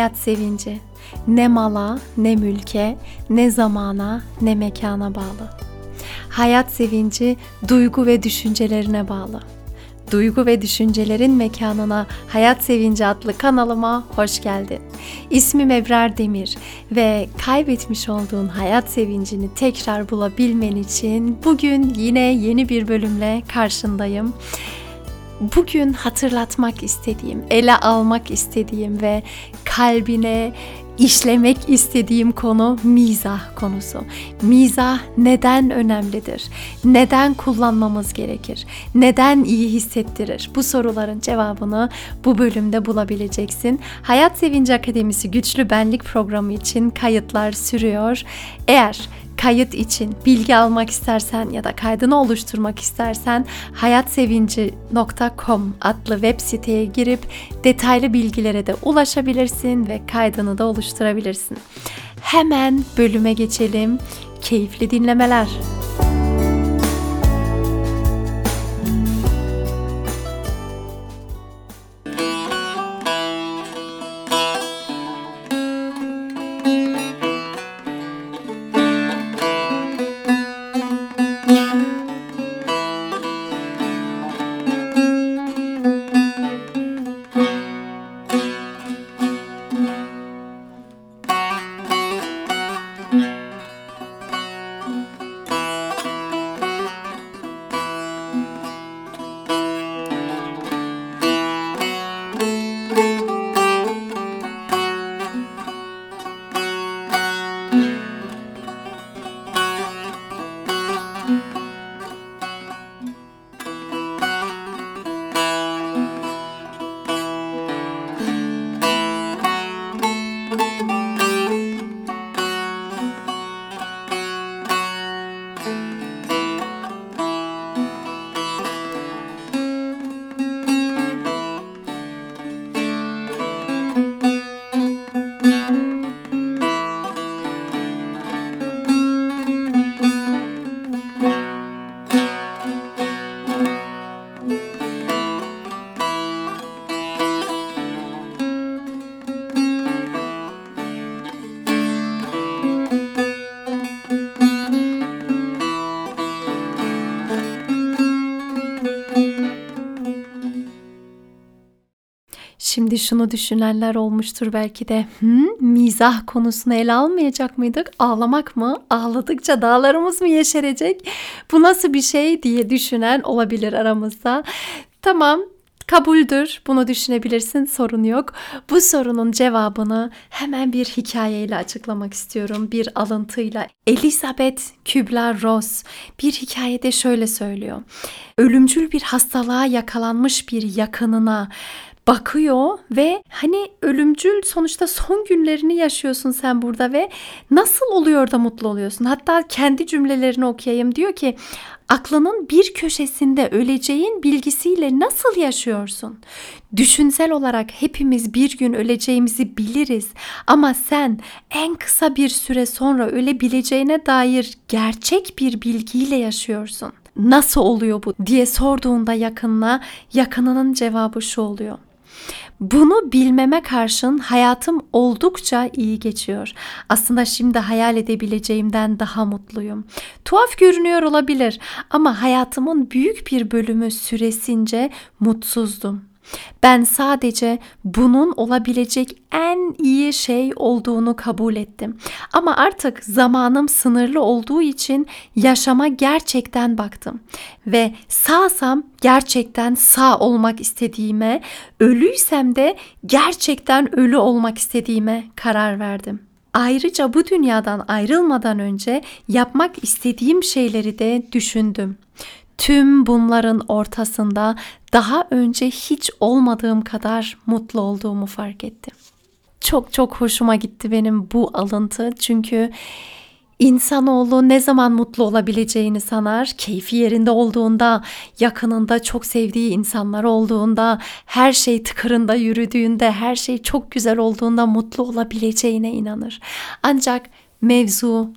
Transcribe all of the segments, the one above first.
hayat sevinci ne mala, ne mülke, ne zamana, ne mekana bağlı. Hayat sevinci duygu ve düşüncelerine bağlı. Duygu ve düşüncelerin mekanına Hayat Sevinci adlı kanalıma hoş geldin. İsmim Ebrar Demir ve kaybetmiş olduğun hayat sevincini tekrar bulabilmen için bugün yine yeni bir bölümle karşındayım bugün hatırlatmak istediğim, ele almak istediğim ve kalbine işlemek istediğim konu mizah konusu. Mizah neden önemlidir? Neden kullanmamız gerekir? Neden iyi hissettirir? Bu soruların cevabını bu bölümde bulabileceksin. Hayat Sevinci Akademisi Güçlü Benlik programı için kayıtlar sürüyor. Eğer kayıt için bilgi almak istersen ya da kaydını oluşturmak istersen hayatsevinci.com adlı web siteye girip detaylı bilgilere de ulaşabilirsin ve kaydını da oluşturabilirsin. Hemen bölüme geçelim. Keyifli dinlemeler. Şunu düşünenler olmuştur belki de. Hmm, mizah konusunu ele almayacak mıydık? Ağlamak mı? Ağladıkça dağlarımız mı yeşerecek? Bu nasıl bir şey diye düşünen olabilir aramızda. Tamam, kabuldür. Bunu düşünebilirsin. Sorun yok. Bu sorunun cevabını hemen bir hikayeyle açıklamak istiyorum. Bir alıntıyla. Elizabeth Kübler-Ross bir hikayede şöyle söylüyor. Ölümcül bir hastalığa yakalanmış bir yakınına bakıyor ve hani ölümcül sonuçta son günlerini yaşıyorsun sen burada ve nasıl oluyor da mutlu oluyorsun? Hatta kendi cümlelerini okuyayım diyor ki aklının bir köşesinde öleceğin bilgisiyle nasıl yaşıyorsun? Düşünsel olarak hepimiz bir gün öleceğimizi biliriz ama sen en kısa bir süre sonra ölebileceğine dair gerçek bir bilgiyle yaşıyorsun. Nasıl oluyor bu diye sorduğunda yakınına yakınının cevabı şu oluyor. Bunu bilmeme karşın hayatım oldukça iyi geçiyor. Aslında şimdi hayal edebileceğimden daha mutluyum. Tuhaf görünüyor olabilir ama hayatımın büyük bir bölümü süresince mutsuzdum. Ben sadece bunun olabilecek en iyi şey olduğunu kabul ettim. Ama artık zamanım sınırlı olduğu için yaşama gerçekten baktım ve sağsam gerçekten sağ olmak istediğime, ölüysem de gerçekten ölü olmak istediğime karar verdim. Ayrıca bu dünyadan ayrılmadan önce yapmak istediğim şeyleri de düşündüm. Tüm bunların ortasında daha önce hiç olmadığım kadar mutlu olduğumu fark ettim. Çok çok hoşuma gitti benim bu alıntı çünkü İnsanoğlu ne zaman mutlu olabileceğini sanar, keyfi yerinde olduğunda, yakınında çok sevdiği insanlar olduğunda, her şey tıkırında yürüdüğünde, her şey çok güzel olduğunda mutlu olabileceğine inanır. Ancak mevzu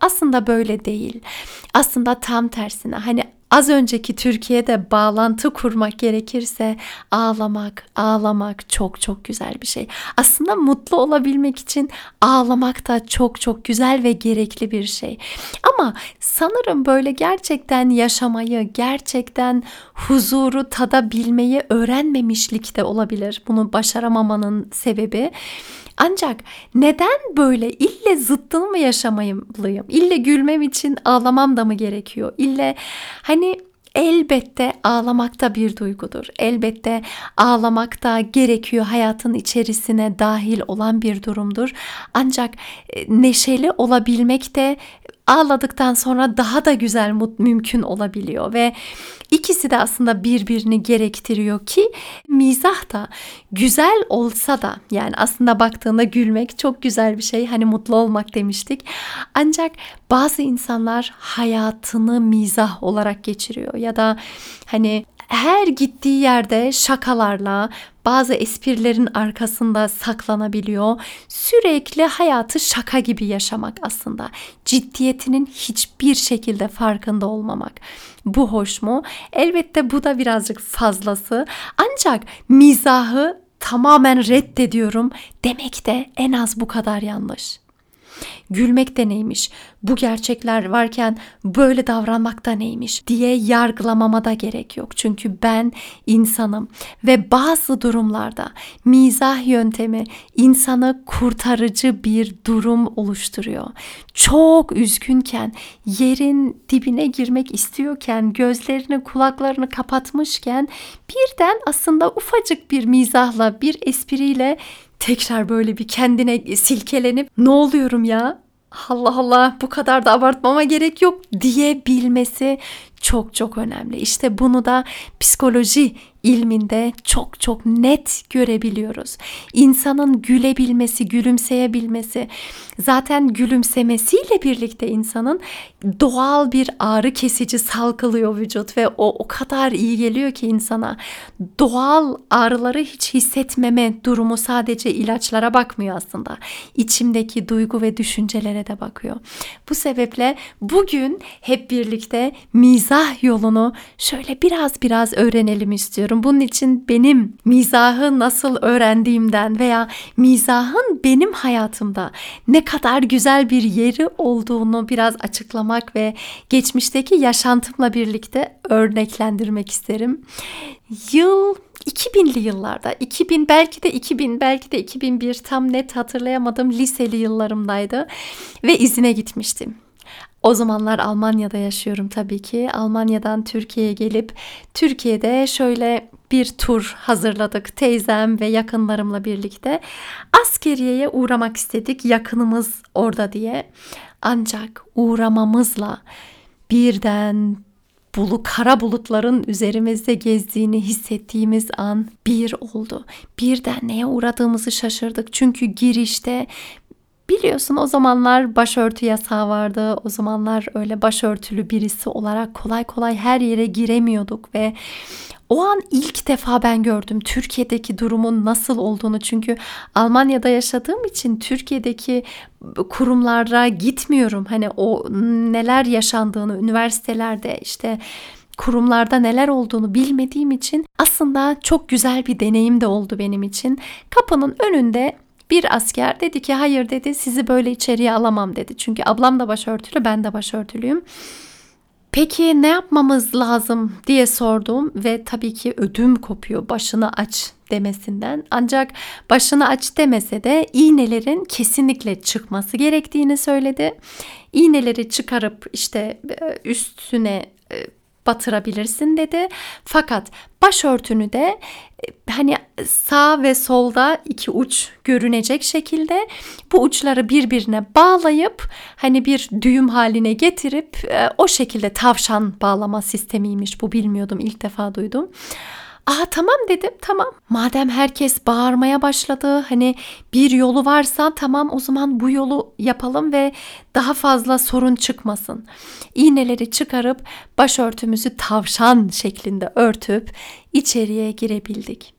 aslında böyle değil. Aslında tam tersine hani az önceki Türkiye'de bağlantı kurmak gerekirse ağlamak, ağlamak çok çok güzel bir şey. Aslında mutlu olabilmek için ağlamak da çok çok güzel ve gerekli bir şey. Ama sanırım böyle gerçekten yaşamayı, gerçekten huzuru tadabilmeyi öğrenmemişlik de olabilir. Bunu başaramamanın sebebi. Ancak neden böyle ille zıttını mı yaşamalıyım? İlle gülmem için ağlamam da mı gerekiyor? İlle hani elbette ağlamak da bir duygudur. Elbette ağlamak da gerekiyor hayatın içerisine dahil olan bir durumdur. Ancak e, neşeli olabilmek de ağladıktan sonra daha da güzel mümkün olabiliyor ve ikisi de aslında birbirini gerektiriyor ki mizah da güzel olsa da yani aslında baktığında gülmek çok güzel bir şey hani mutlu olmak demiştik. Ancak bazı insanlar hayatını mizah olarak geçiriyor ya da hani her gittiği yerde şakalarla, bazı esprilerin arkasında saklanabiliyor. Sürekli hayatı şaka gibi yaşamak aslında. Ciddiyetinin hiçbir şekilde farkında olmamak. Bu hoş mu? Elbette bu da birazcık fazlası. Ancak mizahı tamamen reddediyorum demek de en az bu kadar yanlış. Gülmek de neymiş? Bu gerçekler varken böyle davranmak da neymiş diye yargılamama da gerek yok. Çünkü ben insanım ve bazı durumlarda mizah yöntemi insanı kurtarıcı bir durum oluşturuyor. Çok üzgünken, yerin dibine girmek istiyorken, gözlerini, kulaklarını kapatmışken birden aslında ufacık bir mizahla, bir espriyle tekrar böyle bir kendine silkelenip ne oluyorum ya? Allah Allah bu kadar da abartmama gerek yok. diyebilmesi çok çok önemli. İşte bunu da psikoloji ilminde çok çok net görebiliyoruz. İnsanın gülebilmesi, gülümseyebilmesi, zaten gülümsemesiyle birlikte insanın doğal bir ağrı kesici salgılıyor vücut ve o o kadar iyi geliyor ki insana. Doğal ağrıları hiç hissetmeme durumu sadece ilaçlara bakmıyor aslında. İçimdeki duygu ve düşüncelere de bakıyor. Bu sebeple bugün hep birlikte mizah yolunu şöyle biraz biraz öğrenelim istiyorum. Bunun için benim mizahı nasıl öğrendiğimden veya mizahın benim hayatımda ne kadar güzel bir yeri olduğunu biraz açıklamak ve geçmişteki yaşantımla birlikte örneklendirmek isterim. Yıl 2000'li yıllarda, 2000 belki de 2000 belki de 2001 tam net hatırlayamadım liseli yıllarımdaydı ve izine gitmiştim. O zamanlar Almanya'da yaşıyorum tabii ki. Almanya'dan Türkiye'ye gelip Türkiye'de şöyle bir tur hazırladık teyzem ve yakınlarımla birlikte. Askeriyeye uğramak istedik yakınımız orada diye. Ancak uğramamızla birden bulu kara bulutların üzerimizde gezdiğini hissettiğimiz an bir oldu. Birden neye uğradığımızı şaşırdık. Çünkü girişte Biliyorsun o zamanlar başörtü yasağı vardı. O zamanlar öyle başörtülü birisi olarak kolay kolay her yere giremiyorduk ve o an ilk defa ben gördüm Türkiye'deki durumun nasıl olduğunu çünkü Almanya'da yaşadığım için Türkiye'deki kurumlara gitmiyorum. Hani o neler yaşandığını üniversitelerde işte kurumlarda neler olduğunu bilmediğim için aslında çok güzel bir deneyim de oldu benim için. Kapının önünde bir asker dedi ki hayır dedi sizi böyle içeriye alamam dedi. Çünkü ablam da başörtülü ben de başörtülüyüm. Peki ne yapmamız lazım diye sordum ve tabii ki ödüm kopuyor başını aç demesinden. Ancak başını aç demese de iğnelerin kesinlikle çıkması gerektiğini söyledi. İğneleri çıkarıp işte e, üstüne e, batırabilirsin dedi. Fakat başörtünü de e, hani sağ ve solda iki uç görünecek şekilde bu uçları birbirine bağlayıp hani bir düğüm haline getirip e, o şekilde tavşan bağlama sistemiymiş bu bilmiyordum ilk defa duydum. Aa tamam dedim tamam. Madem herkes bağırmaya başladı hani bir yolu varsa tamam o zaman bu yolu yapalım ve daha fazla sorun çıkmasın. İğneleri çıkarıp başörtümüzü tavşan şeklinde örtüp içeriye girebildik.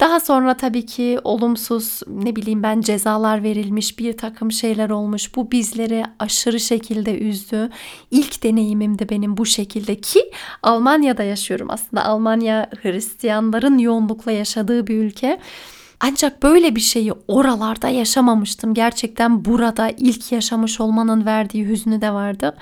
Daha sonra tabii ki olumsuz ne bileyim ben cezalar verilmiş bir takım şeyler olmuş. Bu bizleri aşırı şekilde üzdü. İlk deneyimim de benim bu şekilde ki Almanya'da yaşıyorum aslında. Almanya Hristiyanların yoğunlukla yaşadığı bir ülke. Ancak böyle bir şeyi oralarda yaşamamıştım. Gerçekten burada ilk yaşamış olmanın verdiği hüznü de vardı.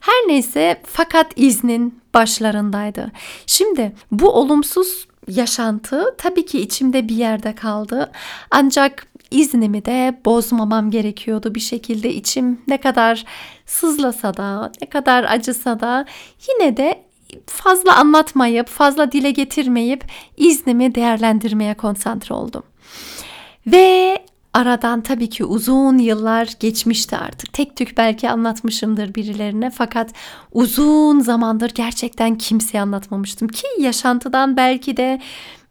Her neyse fakat iznin başlarındaydı. Şimdi bu olumsuz yaşantı tabii ki içimde bir yerde kaldı. Ancak iznimi de bozmamam gerekiyordu bir şekilde içim ne kadar sızlasa da ne kadar acısa da yine de fazla anlatmayıp fazla dile getirmeyip iznimi değerlendirmeye konsantre oldum. Ve Aradan tabii ki uzun yıllar geçmişti artık. Tek tük belki anlatmışımdır birilerine fakat uzun zamandır gerçekten kimseye anlatmamıştım ki yaşantıdan belki de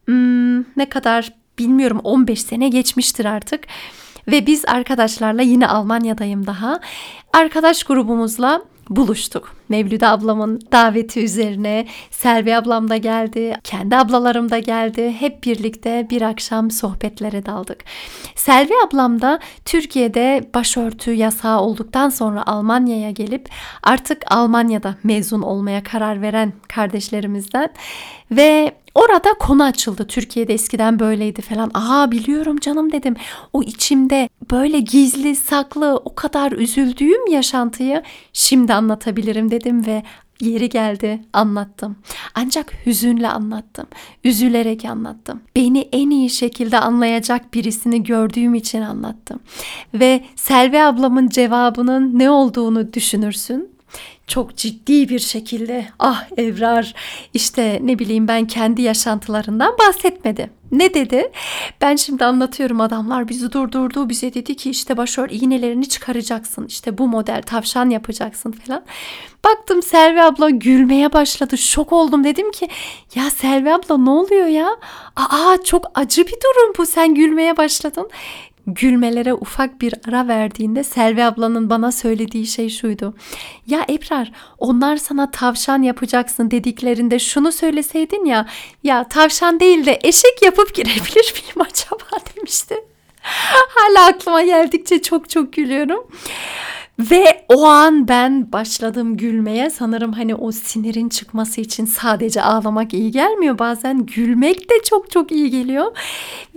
hmm, ne kadar bilmiyorum 15 sene geçmiştir artık. Ve biz arkadaşlarla yine Almanya'dayım daha. Arkadaş grubumuzla buluştuk. Mevlüde ablamın daveti üzerine Selvi ablam da geldi, kendi ablalarım da geldi. Hep birlikte bir akşam sohbetlere daldık. Selvi ablam da Türkiye'de başörtü yasağı olduktan sonra Almanya'ya gelip artık Almanya'da mezun olmaya karar veren kardeşlerimizden ve Orada konu açıldı. Türkiye'de eskiden böyleydi falan. Aa biliyorum canım dedim. O içimde böyle gizli saklı o kadar üzüldüğüm yaşantıyı şimdi anlatabilirim dedim ve yeri geldi anlattım. Ancak hüzünle anlattım. Üzülerek anlattım. Beni en iyi şekilde anlayacak birisini gördüğüm için anlattım. Ve Selvi ablamın cevabının ne olduğunu düşünürsün çok ciddi bir şekilde ah Evrar işte ne bileyim ben kendi yaşantılarından bahsetmedi. Ne dedi? Ben şimdi anlatıyorum adamlar bizi durdurdu. Bize dedi ki işte başör iğnelerini çıkaracaksın. İşte bu model tavşan yapacaksın falan. Baktım Selvi abla gülmeye başladı. Şok oldum. Dedim ki ya Selvi abla ne oluyor ya? Aa çok acı bir durum bu. Sen gülmeye başladın gülmelere ufak bir ara verdiğinde Selvi ablanın bana söylediği şey şuydu. Ya Ebrar onlar sana tavşan yapacaksın dediklerinde şunu söyleseydin ya ya tavşan değil de eşek yapıp girebilir miyim acaba demişti. Hala aklıma geldikçe çok çok gülüyorum. Ve o an ben başladım gülmeye. Sanırım hani o sinirin çıkması için sadece ağlamak iyi gelmiyor. Bazen gülmek de çok çok iyi geliyor.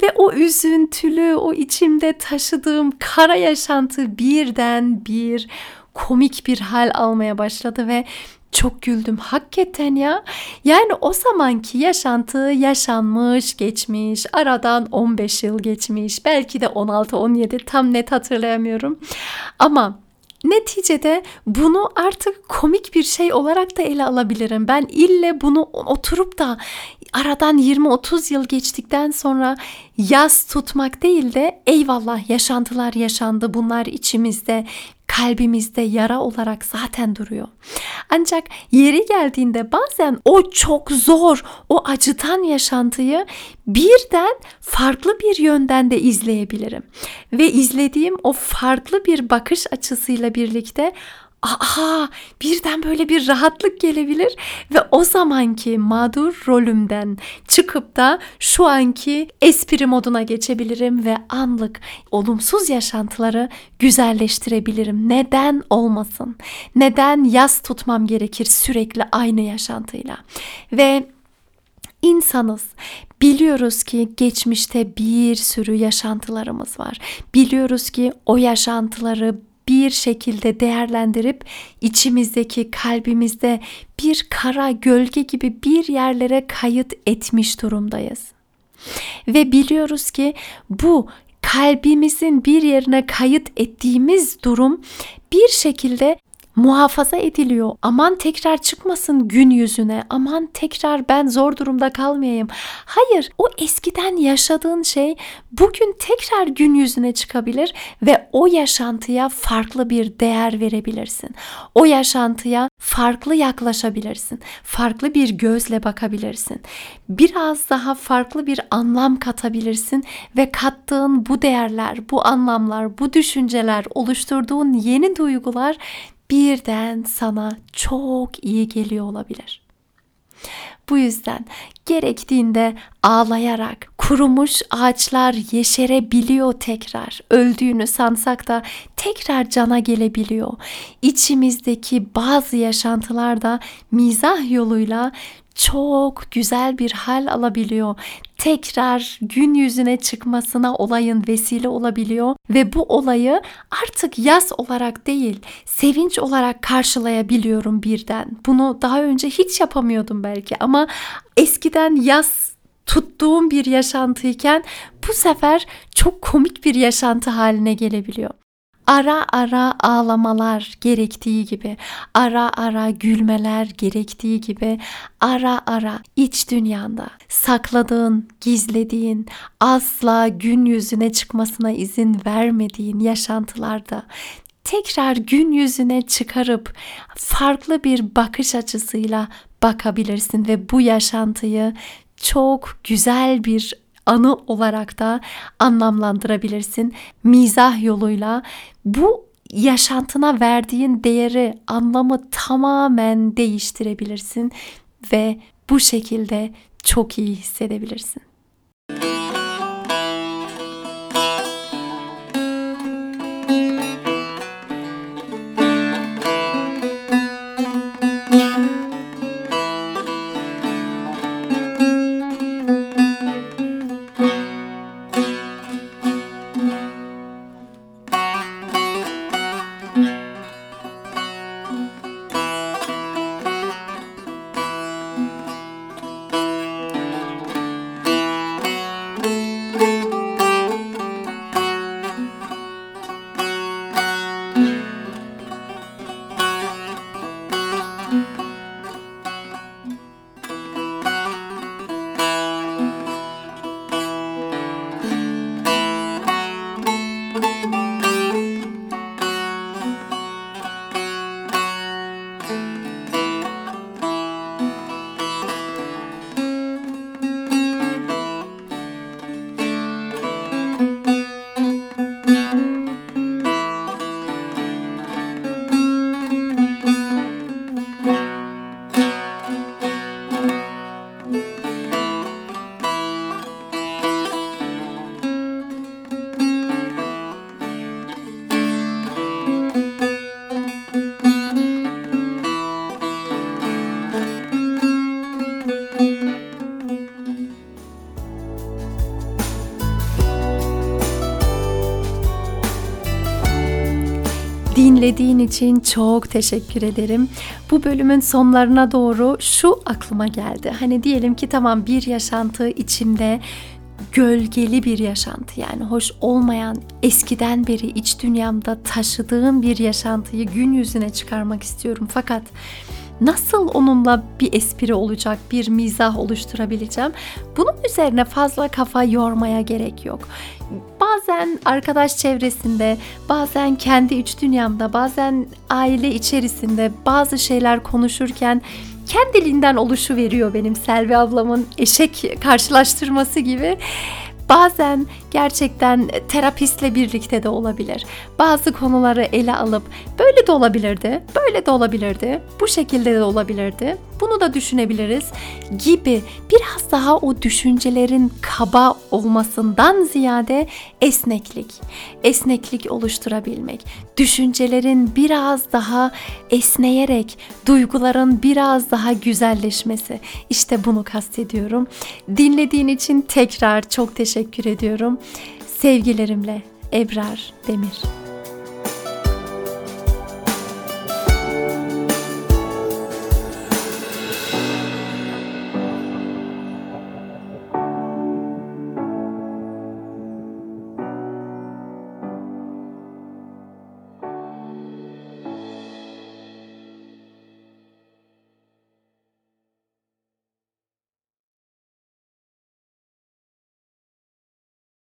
Ve o üzüntülü, o içimde taşıdığım kara yaşantı birden bir komik bir hal almaya başladı ve çok güldüm hakikaten ya. Yani o zamanki yaşantı yaşanmış, geçmiş. Aradan 15 yıl geçmiş. Belki de 16-17 tam net hatırlayamıyorum. Ama Neticede bunu artık komik bir şey olarak da ele alabilirim. Ben ille bunu oturup da aradan 20-30 yıl geçtikten sonra yaz tutmak değil de eyvallah yaşantılar yaşandı bunlar içimizde kalbimizde yara olarak zaten duruyor. Ancak yeri geldiğinde bazen o çok zor, o acıtan yaşantıyı birden farklı bir yönden de izleyebilirim. Ve izlediğim o farklı bir bakış açısıyla birlikte Aa, birden böyle bir rahatlık gelebilir ve o zamanki mağdur rolümden çıkıp da şu anki espri moduna geçebilirim ve anlık olumsuz yaşantıları güzelleştirebilirim. Neden olmasın? Neden yaz tutmam gerekir sürekli aynı yaşantıyla? Ve insanız. Biliyoruz ki geçmişte bir sürü yaşantılarımız var. Biliyoruz ki o yaşantıları bir şekilde değerlendirip içimizdeki kalbimizde bir kara gölge gibi bir yerlere kayıt etmiş durumdayız. Ve biliyoruz ki bu kalbimizin bir yerine kayıt ettiğimiz durum bir şekilde muhafaza ediliyor. Aman tekrar çıkmasın gün yüzüne. Aman tekrar ben zor durumda kalmayayım. Hayır, o eskiden yaşadığın şey bugün tekrar gün yüzüne çıkabilir ve o yaşantıya farklı bir değer verebilirsin. O yaşantıya farklı yaklaşabilirsin. Farklı bir gözle bakabilirsin. Biraz daha farklı bir anlam katabilirsin ve kattığın bu değerler, bu anlamlar, bu düşünceler, oluşturduğun yeni duygular birden sana çok iyi geliyor olabilir. Bu yüzden gerektiğinde ağlayarak kurumuş ağaçlar yeşerebiliyor tekrar. Öldüğünü sansak da tekrar cana gelebiliyor. İçimizdeki bazı yaşantılar da mizah yoluyla çok güzel bir hal alabiliyor. Tekrar gün yüzüne çıkmasına olayın vesile olabiliyor ve bu olayı artık yaz olarak değil, sevinç olarak karşılayabiliyorum birden. Bunu daha önce hiç yapamıyordum belki ama eskiden yaz tuttuğum bir yaşantıyken bu sefer çok komik bir yaşantı haline gelebiliyor ara ara ağlamalar gerektiği gibi, ara ara gülmeler gerektiği gibi, ara ara iç dünyanda sakladığın, gizlediğin, asla gün yüzüne çıkmasına izin vermediğin yaşantılarda tekrar gün yüzüne çıkarıp farklı bir bakış açısıyla bakabilirsin ve bu yaşantıyı çok güzel bir anı olarak da anlamlandırabilirsin. Mizah yoluyla bu yaşantına verdiğin değeri, anlamı tamamen değiştirebilirsin ve bu şekilde çok iyi hissedebilirsin. Dinlediğin için çok teşekkür ederim. Bu bölümün sonlarına doğru şu aklıma geldi. Hani diyelim ki tamam bir yaşantı içimde gölgeli bir yaşantı yani hoş olmayan eskiden beri iç dünyamda taşıdığım bir yaşantıyı gün yüzüne çıkarmak istiyorum. Fakat nasıl onunla bir espri olacak, bir mizah oluşturabileceğim? Bunun üzerine fazla kafa yormaya gerek yok. Bazen arkadaş çevresinde, bazen kendi iç dünyamda, bazen aile içerisinde bazı şeyler konuşurken kendiliğinden oluşu veriyor benim Selvi ablamın eşek karşılaştırması gibi. Bazen gerçekten terapistle birlikte de olabilir. Bazı konuları ele alıp böyle de olabilirdi, böyle de olabilirdi, bu şekilde de olabilirdi. Bunu da düşünebiliriz gibi biraz daha o düşüncelerin kaba olmasından ziyade esneklik, esneklik oluşturabilmek, düşüncelerin biraz daha esneyerek duyguların biraz daha güzelleşmesi. İşte bunu kastediyorum. Dinlediğin için tekrar çok teşekkür ediyorum. Sevgilerimle Ebrar Demir.